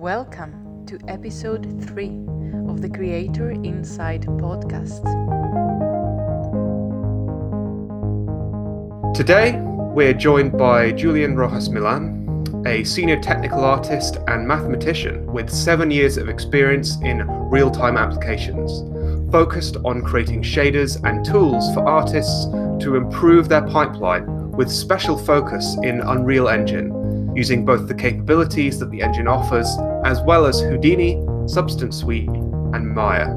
Welcome to episode 3 of the Creator Inside podcast. Today, we're joined by Julian Rojas Milan, a senior technical artist and mathematician with seven years of experience in real time applications, focused on creating shaders and tools for artists to improve their pipeline with special focus in Unreal Engine using both the capabilities that the engine offers, as well as Houdini, Substance Suite, and Maya.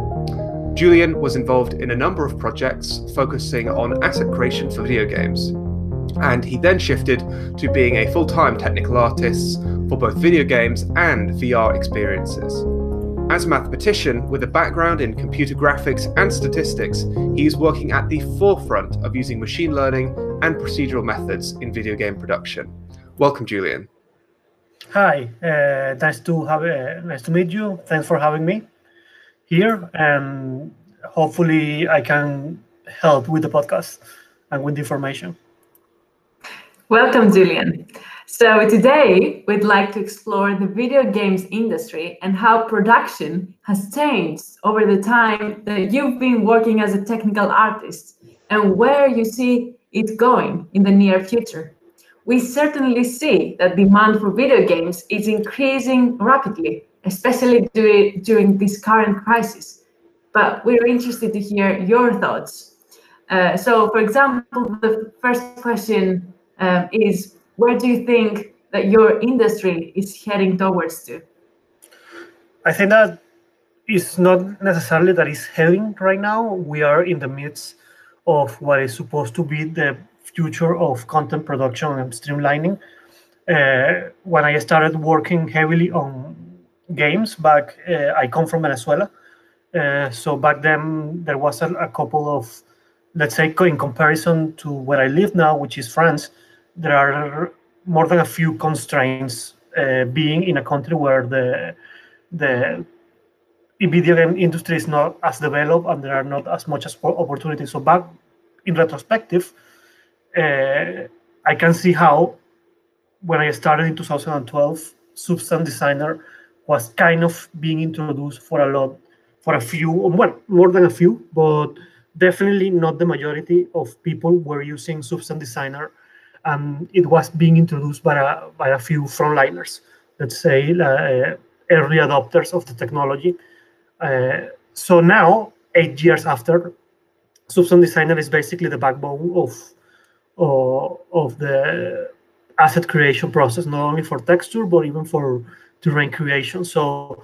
Julian was involved in a number of projects focusing on asset creation for video games, and he then shifted to being a full time technical artist for both video games and VR experiences. As a mathematician with a background in computer graphics and statistics, he is working at the forefront of using machine learning and procedural methods in video game production. Welcome, Julian. Hi, uh, nice to have uh, nice to meet you. Thanks for having me here, and hopefully I can help with the podcast and with the information. Welcome, Julian. So today we'd like to explore the video games industry and how production has changed over the time that you've been working as a technical artist and where you see it going in the near future we certainly see that demand for video games is increasing rapidly, especially during this current crisis. But we're interested to hear your thoughts. Uh, so, for example, the first question uh, is where do you think that your industry is heading towards to? I think that it's not necessarily that it's heading right now. We are in the midst of what is supposed to be the future of content production and streamlining. Uh, when I started working heavily on games back, uh, I come from Venezuela. Uh, so back then there was a, a, couple of, let's say, in comparison to where I live now, which is France, there are more than a few constraints uh, being in a country where the the video game industry is not as developed and there are not as much as opportunities. So back in retrospective, uh, I can see how when I started in 2012, Substance Designer was kind of being introduced for a lot, for a few, well, more than a few, but definitely not the majority of people were using Substance Designer. And it was being introduced by a, by a few frontliners, let's say, uh, early adopters of the technology. Uh, so now, eight years after, Substance Designer is basically the backbone of of the asset creation process, not only for texture, but even for terrain creation. So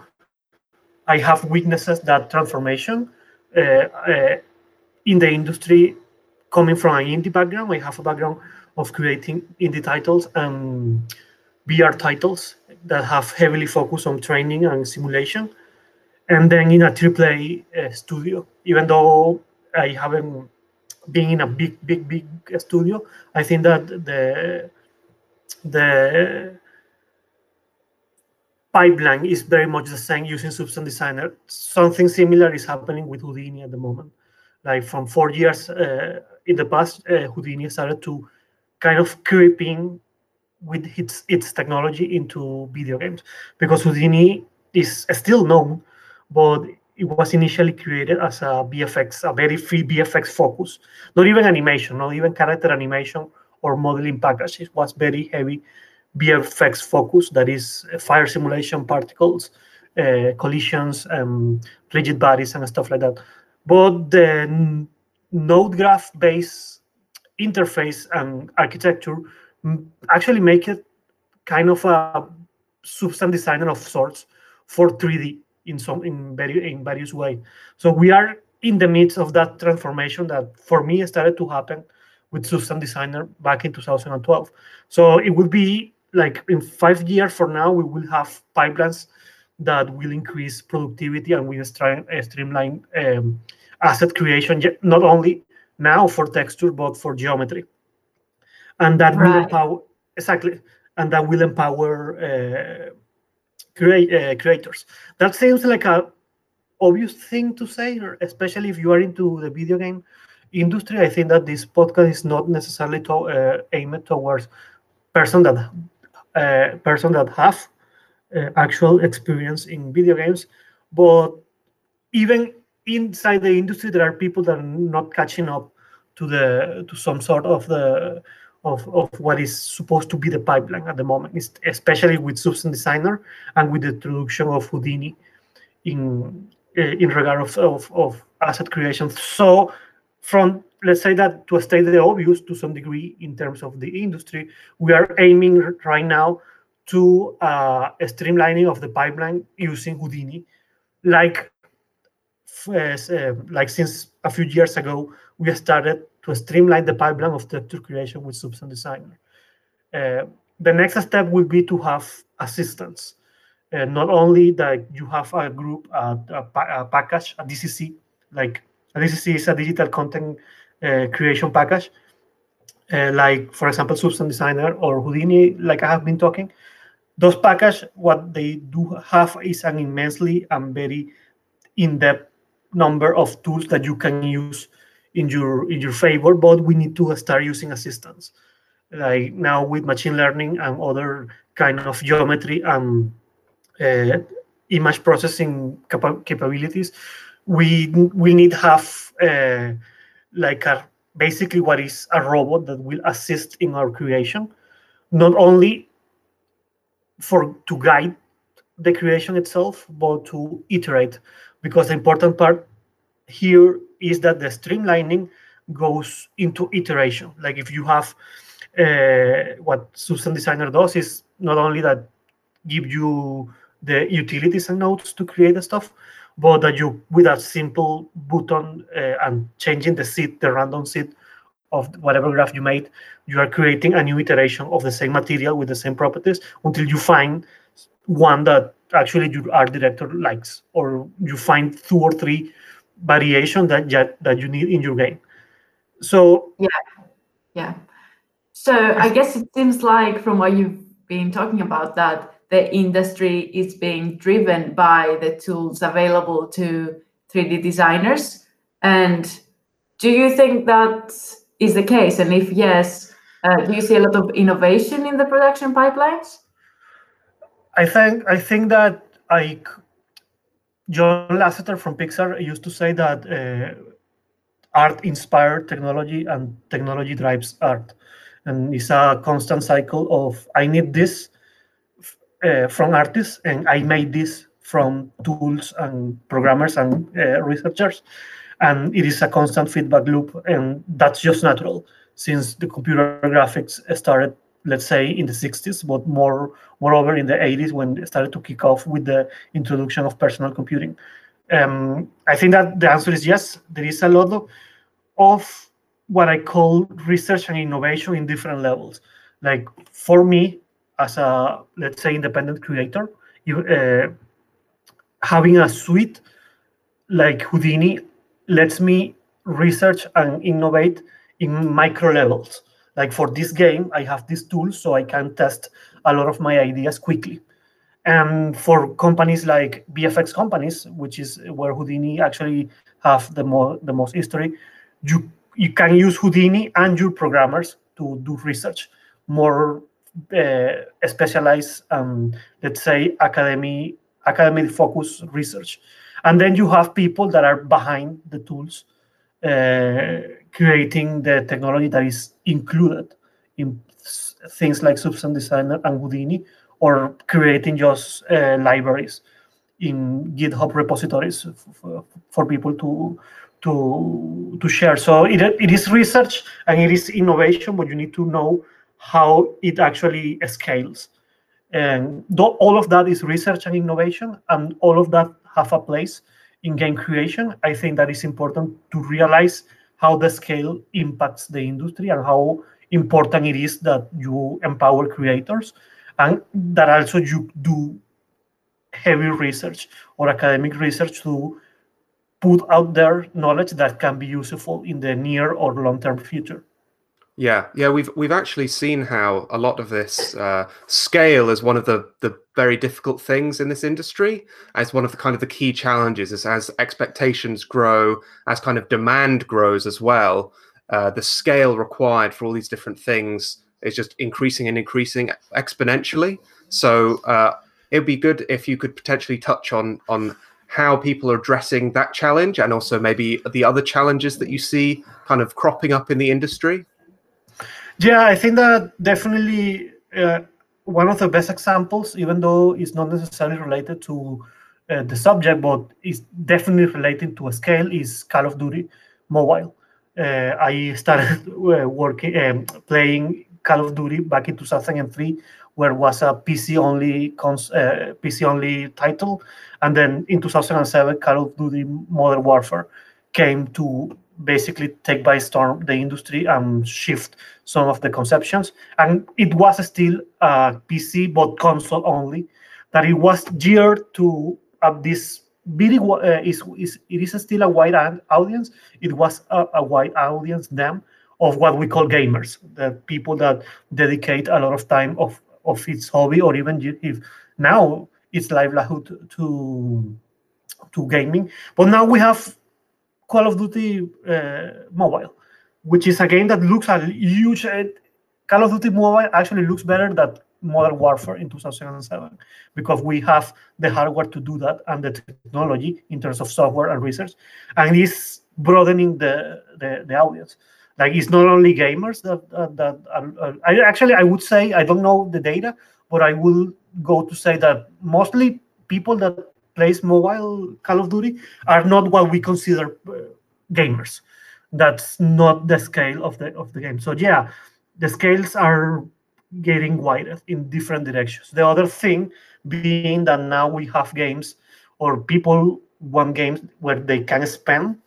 I have witnesses that transformation uh, uh, in the industry coming from an indie background. I have a background of creating indie titles and VR titles that have heavily focused on training and simulation. And then in a AAA uh, studio, even though I haven't being in a big, big, big studio, I think that the the pipeline is very much the same using Substance Designer. Something similar is happening with Houdini at the moment. Like from four years uh, in the past, uh, Houdini started to kind of creeping with its its technology into video games because Houdini is still known, but it was initially created as a VFX, a very free VFX focus, not even animation, not even character animation or modeling package. It was very heavy VFX focus, that is fire simulation, particles, uh, collisions, um, rigid bodies, and stuff like that. But the node graph based interface and architecture actually make it kind of a substance designer of sorts for 3D in some in very in various way. So we are in the midst of that transformation that for me started to happen with Substance Designer back in 2012. So it will be like in five years from now, we will have pipelines that will increase productivity and we will uh, streamline um, asset creation, not only now for texture, but for geometry. And that right. will empower, exactly, and that will empower uh, create uh, creators. That seems like a obvious thing to say, especially if you are into the video game industry. I think that this podcast is not necessarily to, uh, aimed towards person that uh, person that have uh, actual experience in video games. But even inside the industry, there are people that are not catching up to the to some sort of the of, of what is supposed to be the pipeline at the moment, especially with Substance Designer and with the introduction of Houdini in uh, in regard of, of, of asset creation. So from let's say that to state the obvious to some degree in terms of the industry, we are aiming right now to uh, a streamlining of the pipeline using Houdini, like uh, like since a few years ago we started to streamline the pipeline of texture creation with Substance Designer. Uh, the next step will be to have assistance. Uh, not only that you have a group, a, a, package, a DCC, like a DCC is a digital content uh, creation package, uh, like for example, Substance Designer or Houdini, like I have been talking. Those packages, what they do have is an immensely and very in-depth number of tools that you can use in your in your favor, but we need to start using assistance Like now with machine learning and other kind of geometry and uh, image processing capa- capabilities, we we need have uh, like a basically what is a robot that will assist in our creation, not only for to guide the creation itself, but to iterate. Because the important part here is that the streamlining goes into iteration. Like if you have uh, what Substance Designer does is not only that give you the utilities and nodes to create the stuff, but that you with a simple button uh, and changing the seed, the random seed of whatever graph you made, you are creating a new iteration of the same material with the same properties until you find one that actually your art director likes, or you find two or three variation that that you need in your game. So yeah, yeah. So I guess it seems like from what you've been talking about that the industry is being driven by the tools available to 3D designers. And do you think that is the case? And if yes, uh, do you see a lot of innovation in the production pipelines? I think I think that I John Lasseter from Pixar used to say that uh, art inspired technology and technology drives art. And it's a constant cycle of I need this uh, from artists and I made this from tools and programmers and uh, researchers. And it is a constant feedback loop. And that's just natural since the computer graphics started let's say in the 60s, but more moreover in the 80s when it started to kick off with the introduction of personal computing. Um, I think that the answer is yes. There is a lot of, what I call research and innovation in different levels. Like for me, as a let's say independent creator, you, uh, having a suite like Houdini lets me research and innovate in micro levels like for this game i have this tool so i can test a lot of my ideas quickly. And for companies like VFX companies which is where houdini actually have the more the most history you you can use houdini and your programmers to do research more uh, specialized um, let's say academy academic focus research. And then you have people that are behind the tools uh, creating the technology that is included in things like Substance Designer and Houdini, or creating just uh, libraries in GitHub repositories for, for people to to to share. So it, it is research and it is innovation, but you need to know how it actually scales. And all of that is research and innovation, and all of that have a place in game creation. I think that is important to realize how the scale impacts the industry and how important it is that you empower creators and that also you do heavy research or academic research to put out there knowledge that can be useful in the near or long term future. Yeah, yeah, we've we've actually seen how a lot of this uh, scale is one of the the very difficult things in this industry. As one of the kind of the key challenges is as expectations grow, as kind of demand grows as well, uh, the scale required for all these different things is just increasing and increasing exponentially. So uh, it'd be good if you could potentially touch on on how people are addressing that challenge and also maybe the other challenges that you see kind of cropping up in the industry. Yeah, I think that definitely uh, one of the best examples, even though it's not necessarily related to uh, the subject, but is definitely related to a scale, is Call of Duty Mobile. Uh, I started uh, working, um, playing Call of Duty back in 2003, where it was a PC only cons- uh, PC only title, and then in 2007, Call of Duty Modern Warfare came to basically take by storm the industry and shift some of the conceptions. And it was still a PC but console only. That it was geared to uh, this very uh, is, is it is still a wide audience. It was a, a wide audience then of what we call gamers, the people that dedicate a lot of time of of its hobby or even if now its livelihood to to gaming. But now we have Call of Duty uh, Mobile, which is a game that looks a huge. Uh, Call of Duty Mobile actually looks better than Modern Warfare in 2007 because we have the hardware to do that and the technology in terms of software and research, and it's broadening the the, the audience. Like it's not only gamers that that, uh, I actually I would say I don't know the data, but I will go to say that mostly people that plays mobile Call of Duty are not what we consider uh, gamers. That's not the scale of the of the game. So yeah, the scales are getting wider in different directions. The other thing being that now we have games or people want games where they can spend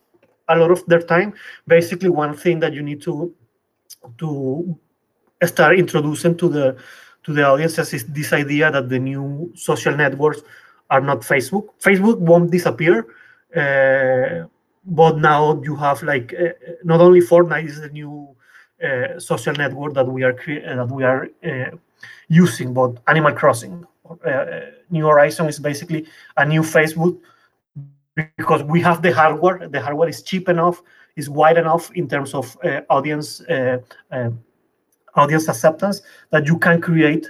a lot of their time. Basically, one thing that you need to to start introducing to the to the audiences is this idea that the new social networks are not Facebook. Facebook won't disappear, uh, but now you have like uh, not only Fortnite is the new uh, social network that we are cre- that we are uh, using, but Animal Crossing, uh, New Horizon is basically a new Facebook because we have the hardware. The hardware is cheap enough, is wide enough in terms of uh, audience audience acceptance that you can create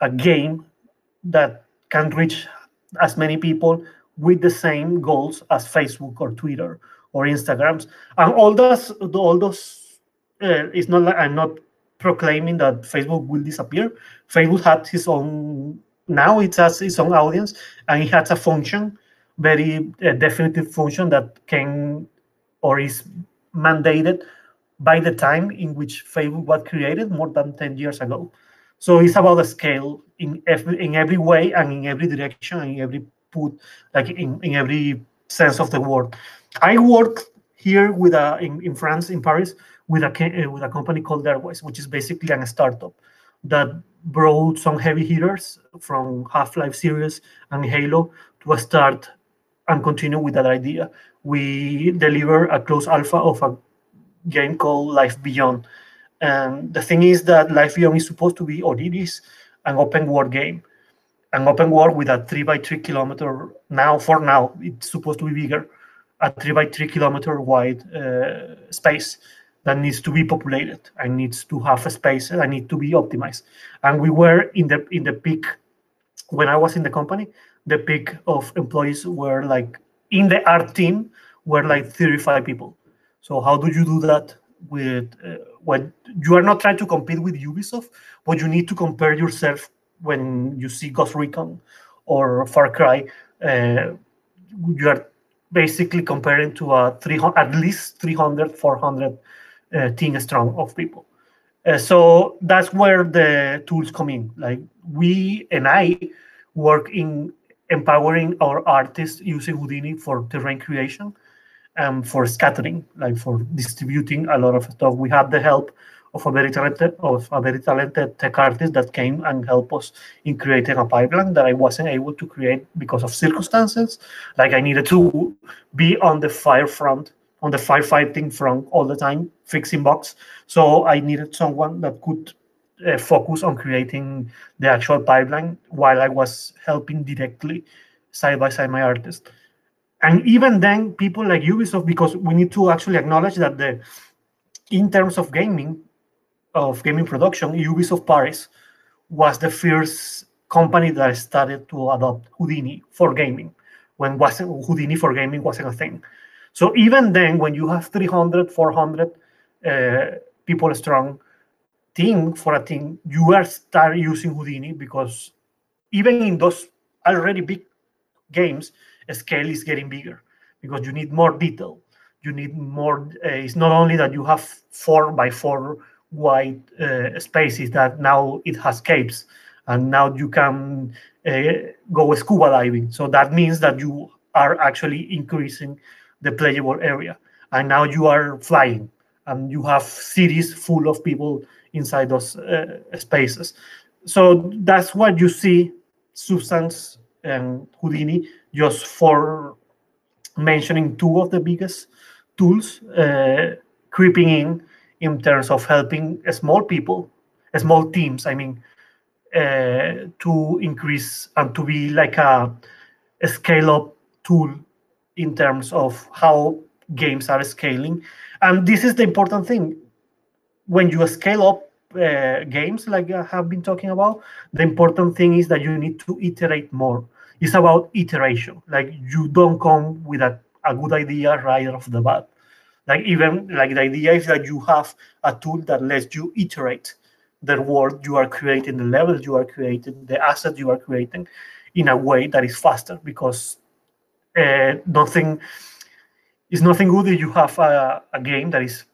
a game that can reach as many people with the same goals as Facebook or Twitter or Instagrams. And all those, all those, uh, it's not like I'm not proclaiming that Facebook will disappear. Facebook had his own, now it has its own audience and it has a function, very uh, definitive function that can or is mandated by the time in which Facebook was created more than 10 years ago. So it's about the scale in every in every way and in every direction in every put like in, in every sense of the word. I work here with a in, in France in Paris with a uh, with a company called Darewise, which is basically a startup that brought some heavy hitters from Half-Life series and Halo to a start and continue with that idea. We deliver a closed alpha of a game called Life Beyond, and the thing is that Life Beyond is supposed to be, or it is, an open world game. An open world with a three by three kilometer, now for now, it's supposed to be bigger, a three by three kilometer wide uh, space that needs to be populated and needs to have a space that need to be optimized. And we were in the in the peak when I was in the company, the peak of employees were like in the art team were like 35 people. So how do you do that with uh, when you are not trying to compete with Ubisoft, but you need to compare yourself when you see Ghost Recon or Far Cry. Uh, you are basically comparing to a 300, at least 300, 400 uh, team strong of people. Uh, so that's where the tools come in. Like we and I work in empowering our artists using Houdini for terrain creation um, for scattering, like for distributing a lot of stuff. We had the help of a very talented of a very talented tech artist that came and helped us in creating a pipeline that I wasn't able to create because of circumstances. Like I needed to be on the fire front, on the firefighting front all the time, fixing bugs. So I needed someone that could uh, focus on creating the actual pipeline while I was helping directly side by side my artist and even then people like ubisoft because we need to actually acknowledge that the in terms of gaming of gaming production ubisoft paris was the first company that started to adopt Houdini for gaming when wasn't Houdini for gaming wasn't a thing. So even then, when you have 300, 400 uh, people strong team for a team, you are start using Houdini because even in those already big games, scale is getting bigger because you need more detail. You need more. Uh, it's not only that you have four by four wide uh, spaces that now it has capes, and now you can uh, go scuba diving. So that means that you are actually increasing the playable area, and now you are flying, and you have cities full of people inside those spaces. So that's what you see Substance and Houdini just for mentioning two of the biggest tools uh, creeping in in terms of helping small people, small teams. I mean, uh, to increase and to be like a, a scale up tool in terms of how games are scaling. And this is the important thing. When you scale up uh, games, like I have been talking about, the important thing is that you need to iterate more. It's about iteration. Like you don't come with a, a good idea right off the bat. Like even like the idea is that you have a tool that lets you iterate the world you are creating, the levels you are creating, the asset you are creating in a way that is faster because uh, nothing is nothing good if you have a, a, game that is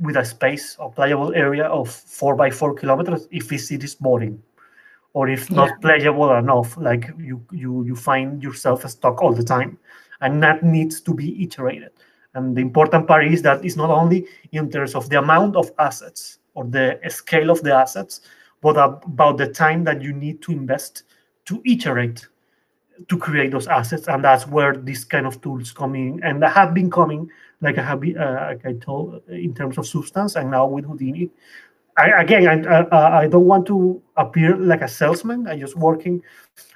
with a space or playable area of four by four kilometers if it is boring or if not yeah. playable enough like you you you find yourself stuck all the time and that needs to be iterated and the important part is that it's not only in terms of the amount of assets or the scale of the assets, but about the time that you need to invest to iterate to create those assets. And that's where these kind of tools come in and they have been coming, like I have been, uh, like I told, in terms of substance, and now with Houdini. I, again, I, I, I don't want to appear like a salesman. I'm just working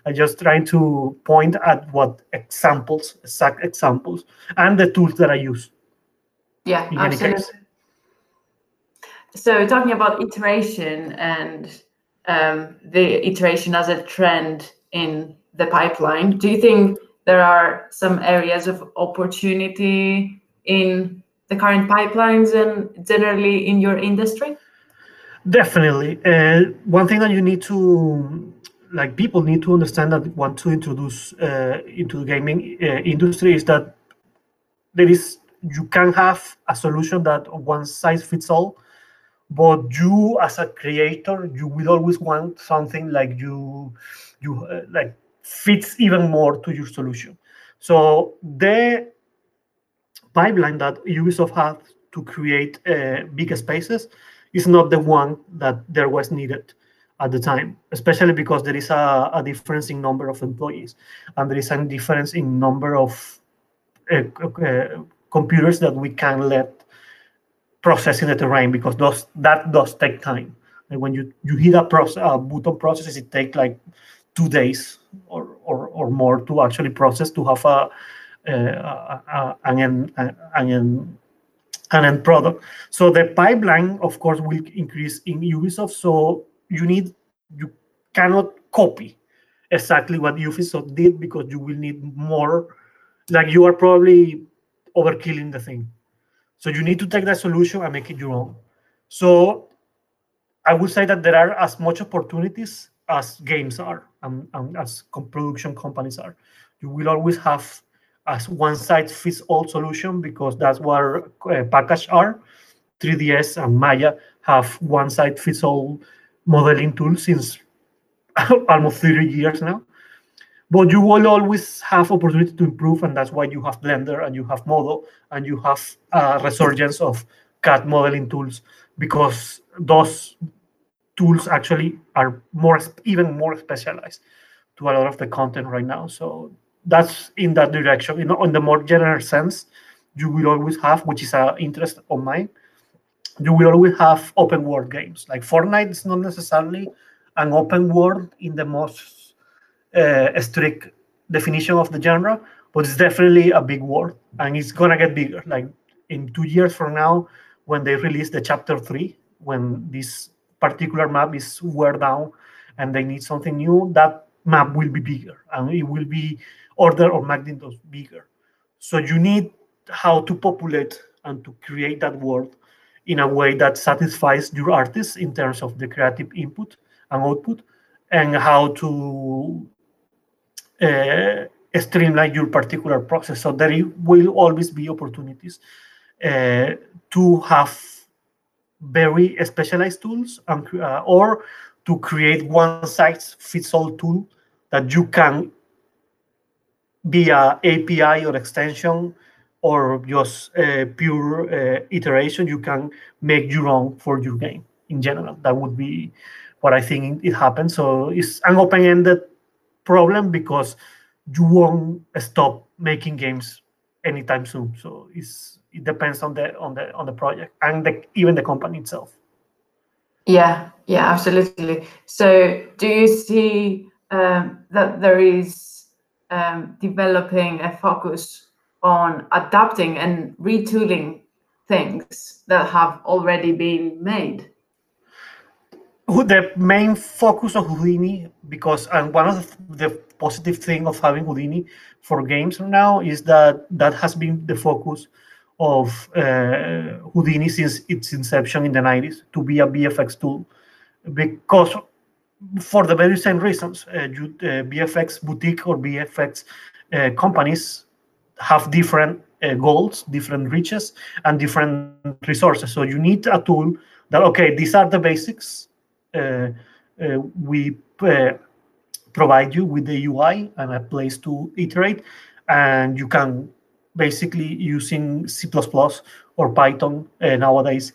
I'm just trying to point at what examples, exact examples, and the tools that I use. Yeah, absolutely. So talking about iteration and um, the iteration as a trend in the pipeline, do you think there are some areas of opportunity in the current pipelines and generally in your industry? Definitely. Uh, one thing that you need to like people need to understand that want to introduce uh, into the gaming uh, industry is that there is you can have a solution that one size fits all but you as a creator you will always want something like you you uh, like fits even more to your solution so the pipeline that ubisoft had to create uh, big spaces is not the one that there was needed at the time, especially because there is a, a difference in number of employees and there is a difference in number of uh, uh, computers that we can let process in the terrain because those that does take time. When you you hit a process, a button processes, it takes like two days or, or, or more to actually process to have a, uh, an an end an end product. So the pipeline, of course, will increase in Ubisoft. So you need you cannot copy exactly what Ubisoft did because you will need more. Like you are probably overkilling the thing. So you need to take that solution and make it your own. So I would say that there are as much opportunities as games are and, and as production companies are. You will always have as one size fits all solution because that's what uh, package are. 3ds and Maya have one size fits all modeling tool since almost 30 years now. But you will always have opportunity to improve, and that's why you have Blender and you have Modo and you have a resurgence of CAD modeling tools because those tools actually are more even more specialized to a lot of the content right now. So that's in that direction. You know, in the more general sense, you will always have, which is an interest of mine, you will always have open world games. Like Fortnite is not necessarily an open world in the most uh, strict definition of the genre, but it's definitely a big world, and it's gonna get bigger. Like in two years from now, when they release the chapter three, when this particular map is wear down and they need something new, that map will be bigger and it will be order of magnitude bigger. So you need how to populate and to create that world in a way that satisfies your artists in terms of the creative input and output and how to uh, streamline your particular process so there will always be opportunities uh, to have very specialized tools and, uh, or to create one size fits all tool that you can via API or extension or just uh, pure uh, iteration, you can make your own for your game in general. That would be what I think it happens. So it's an open-ended problem because you won't stop making games anytime soon. So it's it depends on the on the on the project and the, even the company itself. Yeah, yeah, absolutely. So do you see um, that there is um, developing a focus on adapting and retooling things that have already been made? The main focus of Houdini, because and one of the positive thing of having Houdini for games now is that that has been the focus of uh, Houdini since its inception in the 90s to be a VFX tool, because for the very same reasons, uh, uh, VFX boutique or VFX uh, companies have different goals, different reaches, and different resources. So you need a tool that okay, these are the basics. We provide you with the UI and a place to iterate, and you can basically using C++ or Python uh, nowadays.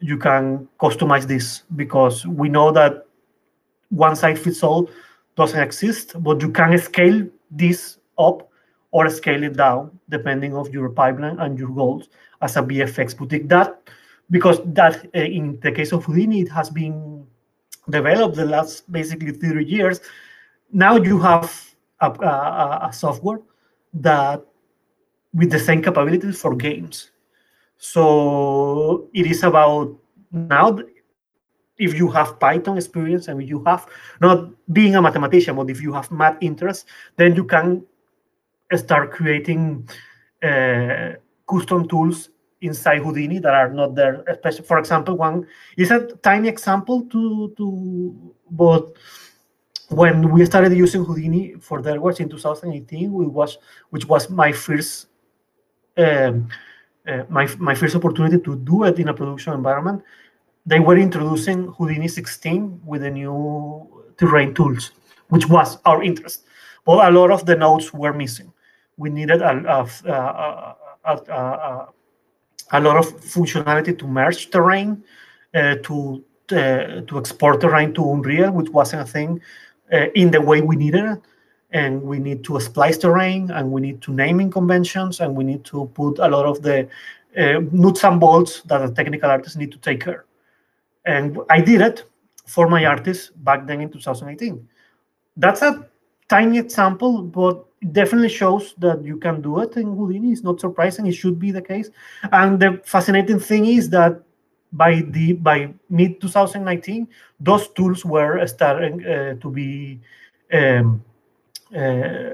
You can customize this because we know that one size fits all doesn't exist, but you can scale this up or scale it down depending of your pipeline and your goals as a VFX boutique. That because that uh, in the case of Houdini, it has been developed the last basically 30 years. Now you have a, a, a software that with the same capabilities for games. So it is about now if you have Python experience and you have not being a mathematician, but if you have math interest, then you can start creating uh, custom tools inside Houdini that are not there. Especially, for example, one is a tiny example to to but when we started using Houdini for DevWorks in 2018, we was which was my first um, uh, my my first opportunity to do it in a production environment. They were introducing Houdini 16 with the new terrain tools, which was our interest. But a lot of the nodes were missing we needed a, a, a, a lot of functionality to merge terrain, uh, to uh, to export terrain to Unreal, which wasn't a thing uh, in the way we needed it. And we need to splice terrain, and we need to naming conventions, and we need to put a lot of the uh, nuts and bolts that the technical artists need to take care. And I did it for my artists back then in 2018. That's a tiny example, but it definitely shows that you can do it in Houdini. It's not surprising. It should be the case. And the fascinating thing is that by the by mid 2019, those tools were starting uh, to be um, uh,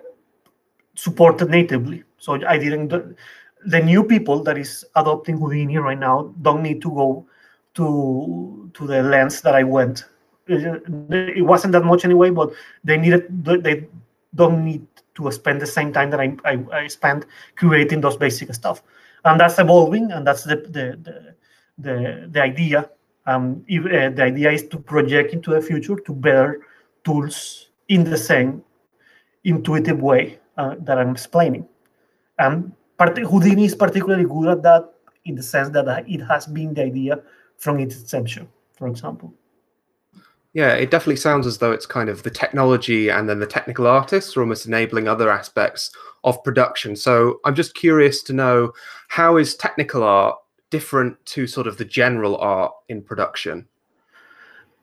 supported natively. So I didn't. The new people that is adopting Houdini right now don't need to go to to the lens that I went. It wasn't that much anyway, but they needed. They don't need to spend the same time that I, I, I spend creating those basic stuff. And that's evolving, and that's the the the the, the idea. Um, if, uh, the idea is to project into the future to better tools in the same intuitive way uh, that I'm explaining. And part- Houdini is particularly good at that in the sense that it has been the idea from its inception, for example. Yeah, it definitely sounds as though it's kind of the technology and then the technical artists are almost enabling other aspects of production. So I'm just curious to know how is technical art different to sort of the general art in production?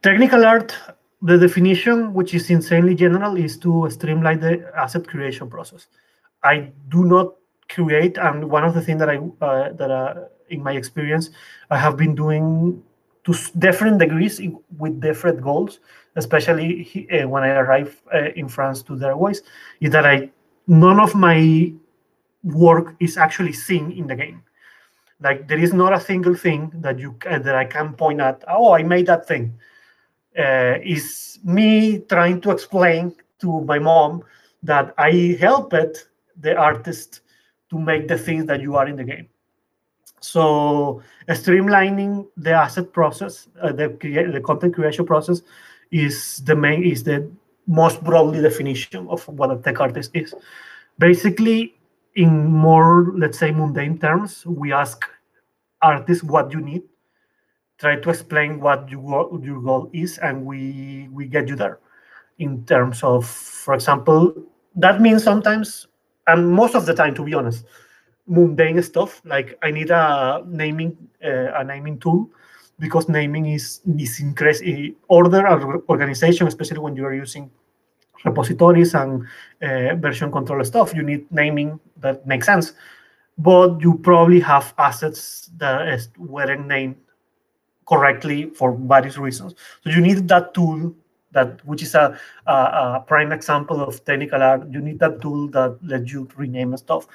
Technical art, the definition, which is insanely general, is to streamline the asset creation process. I do not create, and one of the things that I uh, that uh, in my experience I have been doing to different degrees with different goals. Especially uh, when I arrived uh, in France to the airways, is that I none of my work is actually seen in the game. Like there is not a single thing that you uh, that I can point at. Oh, I made that thing. Uh, is me trying to explain to my mom that I helped the artist to make the things that you are in the game. So streamlining the asset process, uh, the the content creation process, is the main is the most broadly definition of what a tech artist is. Basically, in more let's say mundane terms, we ask artists what you need, try to explain what you, your goal is, and we we get you there. In terms of, for example, that means sometimes, and most of the time, to be honest, mundane stuff like I need a naming uh, a naming tool because naming is is increase order and organization, especially when you are using repositories and uh, version control stuff. You need naming that makes sense, but you probably have assets that weren't named correctly for various reasons. So you need that tool that which is a, a, a, prime example of technical art. You need that tool that lets you rename stuff,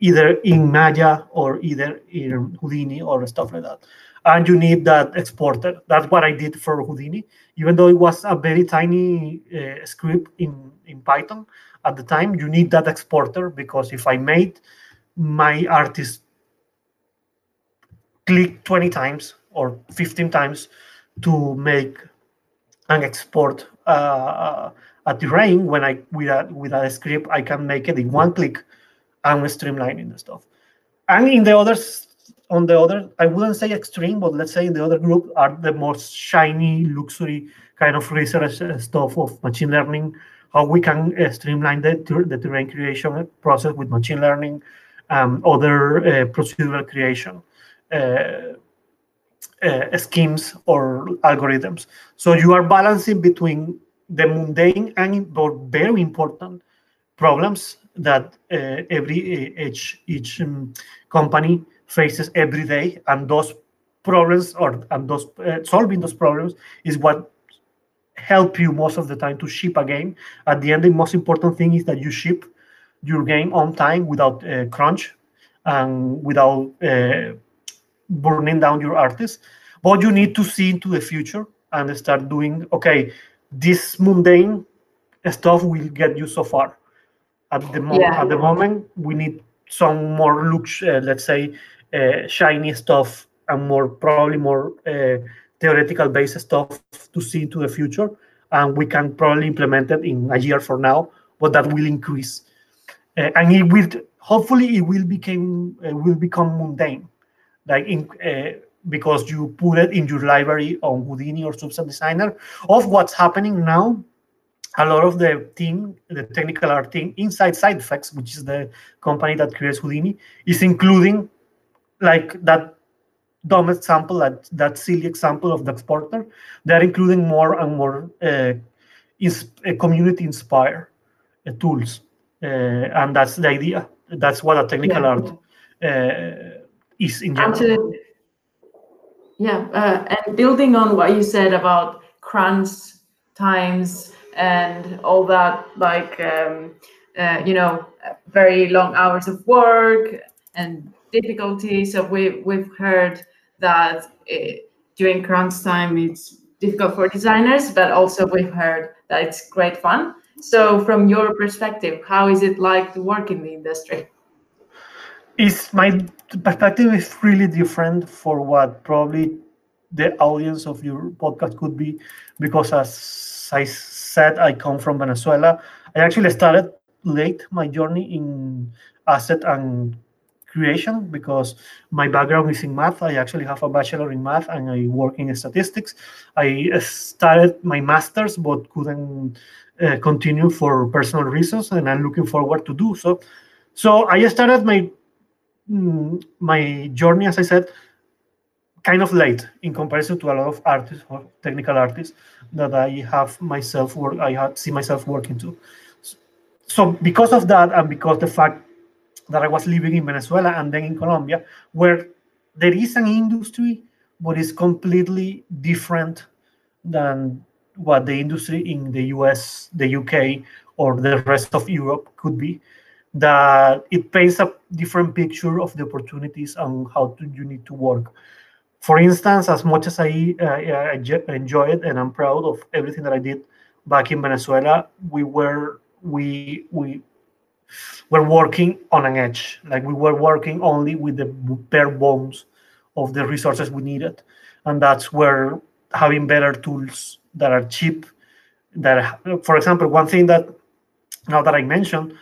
either in Maya or either in Houdini or stuff like that. And you need that exporter. That's what I did for Houdini, even though it was a very tiny uh, script in, in Python at the time. You need that exporter because if I made my artist click 20 times or 15 times to make and export uh, a terrain when I with a with a script I can make it in one click and streamlining the stuff. And in the others, on the other, I wouldn't say extreme, but let's say in the other group are the most shiny luxury kind of research stuff of machine learning. How we can uh, streamline the the terrain creation process with machine learning, um, other uh, procedural creation. Uh, uh, schemes or algorithms. So you are balancing between the mundane and very important problems that uh, every uh, each each um, company faces every day, and those problems or and those uh, solving those problems is what help you most of the time to ship a game. At the end, the most important thing is that you ship your game on time without uh, crunch and without uh, burning down your artists. but you need to see into the future and start doing okay. This mundane stuff will get you so far. At the moment, yeah. at the moment, we need some more looks, uh, let's say, uh, shiny stuff and more probably more uh, theoretical based stuff to see into the future, and we can probably implement it in a year from now. But that will increase, uh, and it will hopefully it will become will become mundane like in uh, because you put it in your library on Houdini or Substance Designer of what's happening now. A lot of the team, the technical art team inside SideFX, which is the company that creates Houdini, is including like that dumb example, that, that silly example of the exporter. They're including more and more uh, is, uh, community inspired uh, tools. Uh, and that's the idea. That's what a technical yeah. art uh, is in general. yeah, uh, and building on what you said about crunch times and all that, like um, uh, you know, very long hours of work and difficulties. So we we've heard that it, uh, during crunch time it's difficult for designers, but also we've heard that it's great fun. So, from your perspective, how is it like to work in the industry? is my perspective is really different for what probably the audience of your podcast could be because as i said i come from venezuela. I actually started late my journey in asset and creation because my background is in math. I actually have a bachelor in math and i work in statistics. I started my masters but couldn't uh, continue for personal reasons and i'm looking forward to do so. So i started my Mm, my journey, as I said, kind of late in comparison to a lot of artists or technical artists that I have myself work. I see myself working to. So because of that, and because the fact that I was living in Venezuela and then in Colombia, where there is an industry but it's completely different than what the industry in the US, the UK, or the rest of Europe could be. That it paints a different picture of the opportunities and how to, you need to work. For instance, as much as I, uh, I enjoy it and I'm proud of everything that I did back in Venezuela, we were we we were working on an edge. Like we were working only with the bare bones of the resources we needed, and that's where having better tools that are cheap. That, for example, one thing that now that I mentioned,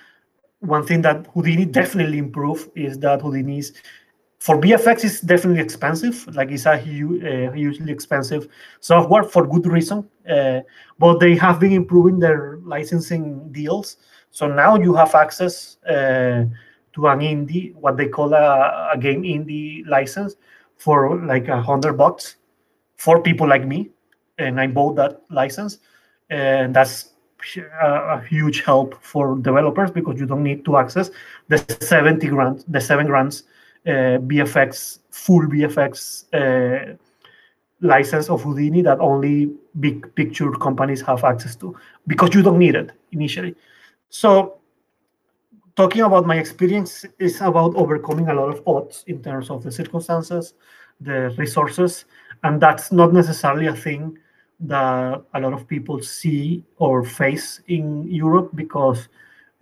one thing that Houdini definitely improved is that Houdini's for VFX is definitely expensive. Like it's a huge, uh, hugely expensive software for good reason. Uh, but they have been improving their licensing deals. So now you have access uh, to an indie, what they call a, a game indie license, for like a hundred bucks for people like me, and I bought that license, and that's a, huge help for developers because you don't need to access the 70 grants, the seven grants uh, VFX, full VFX uh, license of Houdini that only big picture companies have access to because you don't need it initially. So talking about my experience is about overcoming a lot of odds in terms of the circumstances, the resources, and that's not necessarily a thing that a lot of people see or face in Europe because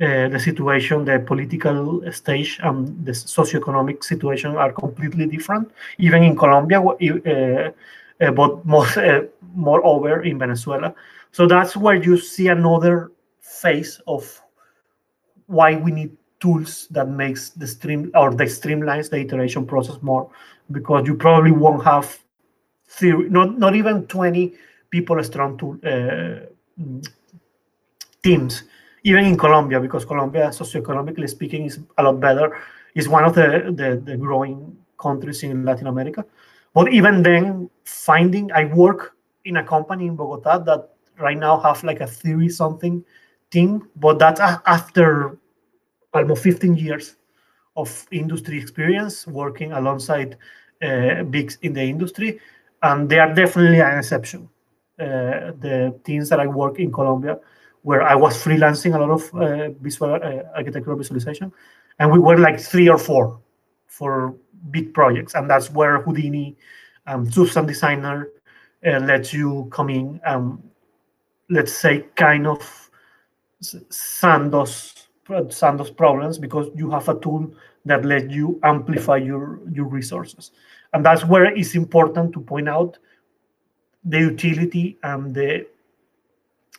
uh, the situation, the political stage, and the socioeconomic situation are completely different. Even in Colombia, uh, but more, uh, moreover in Venezuela. So that's where you see another phase of why we need tools that makes the stream or the streamlines the iteration process more, because you probably won't have theory, not not even 20 people strong tool, uh, teams even in Colombia, because Colombia, socioeconomically speaking, is a lot better, is one of the, the, the growing countries in Latin America. But even then, finding, I work in a company in Bogota that right now have like a theory something team, but that's after almost 15 years of industry experience working alongside uh, bigs in the industry, and they are definitely an exception. Uh, the teams that I work in Colombia where I was freelancing a lot of uh, visual uh, architectural visualization, and we were like three or four for big projects, and that's where Houdini, um, Substance Designer, uh, lets you come in, um, let's say, kind of sand those sand those problems because you have a tool that lets you amplify your your resources, and that's where it's important to point out the utility and the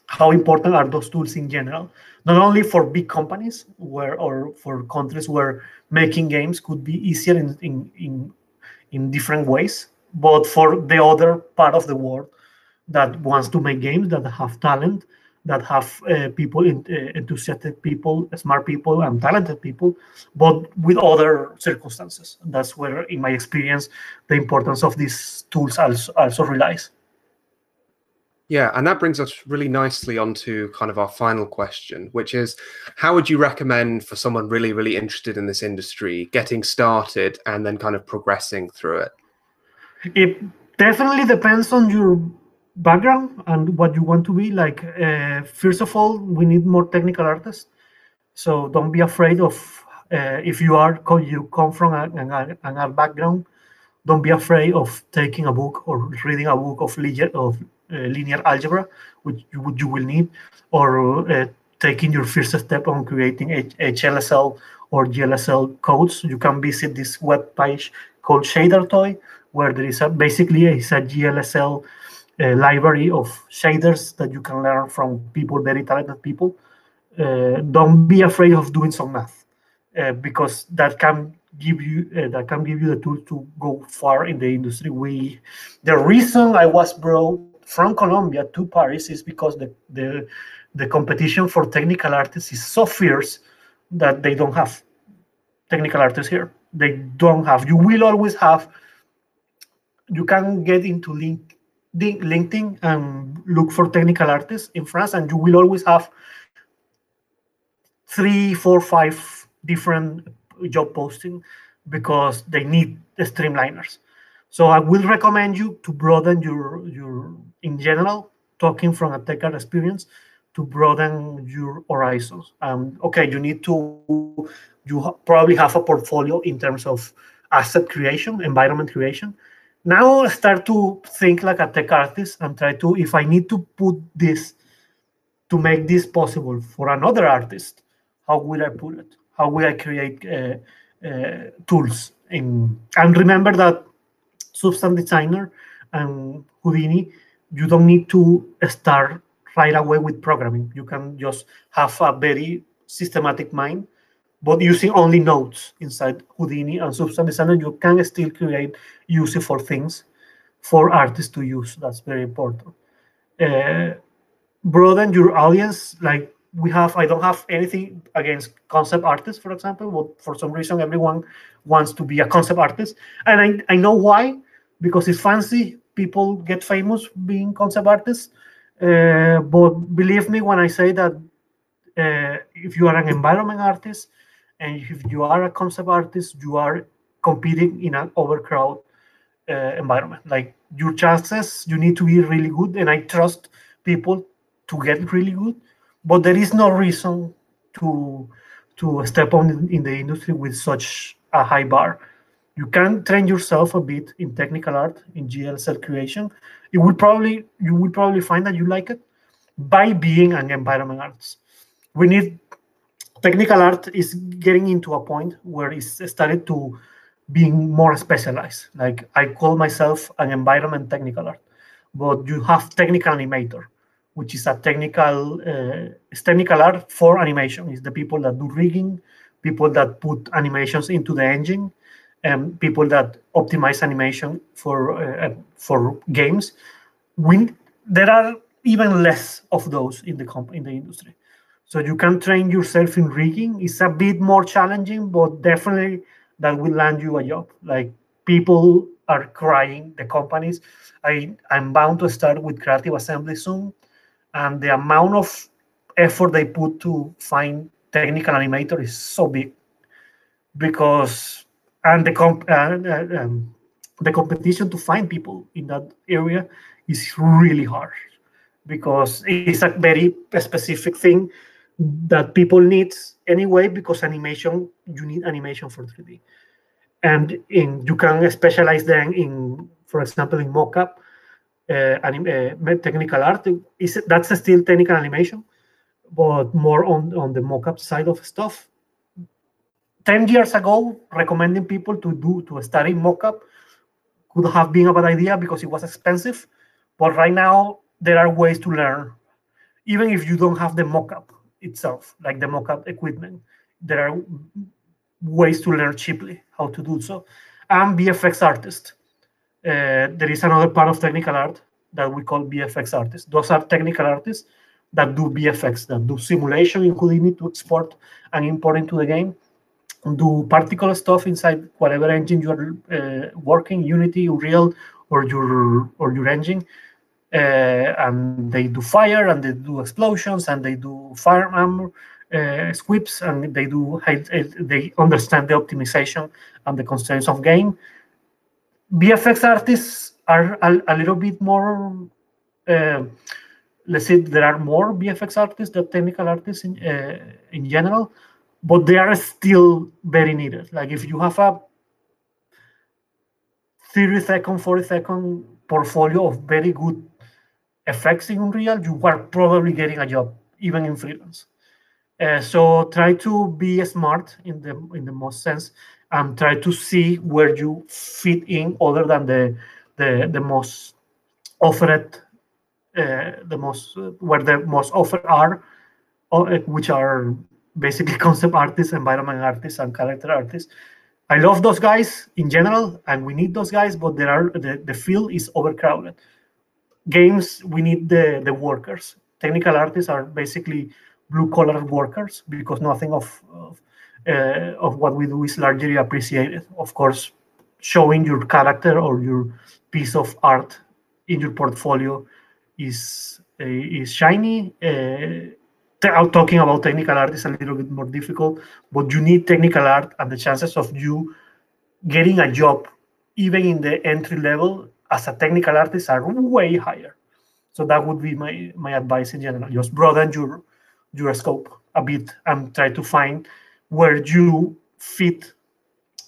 how important are those tools in general? Not only for big companies where or for countries where making games could be easier in in in, in different ways but for the other part of the world that wants to make games that have talent that have uh, people in, uh, enthusiastic people smart people and talented people but with other circumstances. That's where in my experience the importance of these tools also also relies yeah, and that brings us really nicely onto kind of our final question, which is how would you recommend for someone really, really interested in this industry getting started and then kind of progressing through it? It definitely depends on your background and what you want to be. Like, uh, first of all, we need more technical artists. So don't be afraid of uh, if you are you come from an, an art background. Don't be afraid of taking a book or reading a book of, of uh, linear algebra, which you, which you will need, or uh, taking your first step on creating HLSL or GLSL codes. You can visit this web page called ShaderToy, where there is a, basically it's a GLSL uh, library of shaders that you can learn from people, very talented people. Uh, don't be afraid of doing some math, uh, because that can give you uh, that can give you the tool to go far in the industry. We, the reason I was brought from Colombia to Paris is because the, the, the competition for technical artists is so fierce that they don't have technical artists here. They don't have. You will always have. You can get into link, LinkedIn and look for technical artists in France, and you will always have three, four, five different job posting because they need the streamliners. So I will recommend you to broaden your your in general, talking from a tech experience, to broaden your horizons. Um, okay, you need to you probably have a portfolio in terms of asset creation, environment creation. Now start to think like a tech artist and try to if I need to put this to make this possible for another artist, how will I put it? How we create uh, uh, tools? In, and remember that Substance Designer and Houdini, you don't need to start right away with programming. You can just have a very systematic mind, but using only nodes inside Houdini and Substance Designer, you can still create useful things for artists to use. That's very important. Uh, broaden your audience. Like we have, I don't have anything against concept artists, for example, but for some reason, everyone wants to be a concept artist. And I, I know why, because it's fancy. People get famous being concept artists. Uh, but believe me when I say that uh, if you are an environment artist and if you are a concept artist, you are competing in an overcrowded uh, environment. Like your chances, you need to be really good. And I trust people to get really good, but there is no reason to to step on in the industry with such a high bar. You can train yourself a bit in technical art, in GLSL creation. You will probably you will probably find that you like it by being an environment artist. We need technical art is getting into a point where it's started to being more specialized. Like I call myself an environment technical art, but you have technical animator which is a technical uh, technical art for animation. It's the people that do rigging, people that put animations into the engine, and people that optimize animation for uh, for games. We, there are even less of those in the comp- in the industry. So you can train yourself in rigging. It's a bit more challenging, but definitely that will land you a job. Like people are crying, the companies. I, I'm bound to start with creative assembly soon and the amount of effort they put to find technical animator is so big. Because and the comp uh, uh, um, the competition to find people in that area is really hard because it's a very specific thing that people need anyway because animation you need animation for 3d and in you can specialize then in for example in mocap uh, anim- uh, technical art. Is that's still technical animation but more on on the mocap side of stuff. 10 years ago recommending people to do to study mocap could have been a bad idea because it was expensive but right now there are ways to learn. Even if you don't have the mocap itself like the mocap equipment there are ways to learn cheaply how to do so. I'm VFX artist. uh, there is another part of technical art that we call VFX artists. Those are technical artists that do VFX, that do simulation in Houdini to export and import into the game, do particle stuff inside whatever engine you are uh, working, Unity, Unreal, or your or your engine. Uh, and they do fire, and they do explosions, and they do firearm uh, squibs, and they do they understand the optimization and the constraints of game VFX artists are a, a little bit more, uh, let's say there are more VFX artists than technical artists in, uh, in general, but they are still very needed. Like if you have a 30 second, 40 second portfolio of very good effects in Unreal, you are probably getting a job, even in freelance. Uh, so try to be smart in the in the most sense and try to see where you fit in other than the the, the most offered uh, the most where the most offered are uh, which are basically concept artists environment artists and character artists. I love those guys in general and we need those guys but there are the, the field is overcrowded. Games we need the the workers. Technical artists are basically blue collar workers because nothing of, of of what we do is largely appreciated. Of course, showing your character or your piece of art in your portfolio is uh, is shiny. Uh, talking about technical art is a little bit more difficult, but you need technical art, and the chances of you getting a job even in the entry level as a technical artist are way higher. So that would be my my advice in general. Just broaden your your scope a bit and try to find where you fit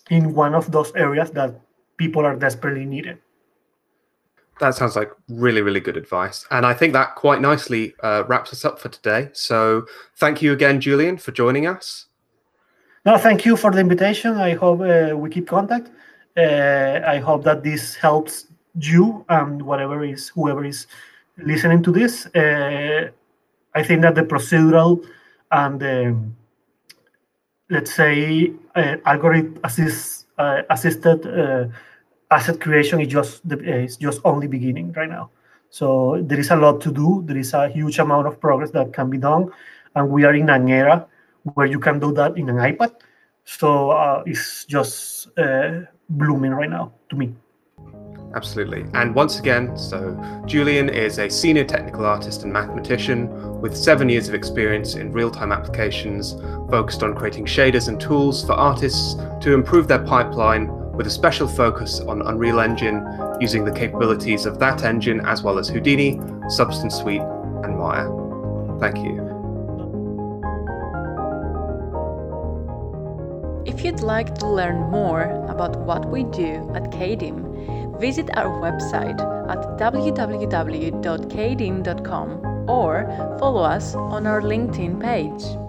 in one of those areas that people are desperately needed. That sounds like really, really good advice. And I think that quite nicely uh, wraps us up for today. So thank you again, Julian, for joining us. No, thank you for the invitation. I hope uh, we keep contact. Uh, I hope that this helps you and whatever is whoever is listening to this. Uh, I think that the procedural and um, let's say uh, algorithm assist, uh, assisted uh, asset creation is just the, is just only beginning right now. So there is a lot to do. There is a huge amount of progress that can be done, and we are in an era where you can do that in an iPad. So uh, it's just uh, blooming right now to me. Absolutely. And once again, so Julian is a senior technical artist and mathematician with seven years of experience in real time applications focused on creating shaders and tools for artists to improve their pipeline with a special focus on Unreal Engine using the capabilities of that engine as well as Houdini, Substance Suite, and Maya. Thank you. If you'd like to learn more about what we do at KDIM, visit our website at www.kdim.com or follow us on our LinkedIn page.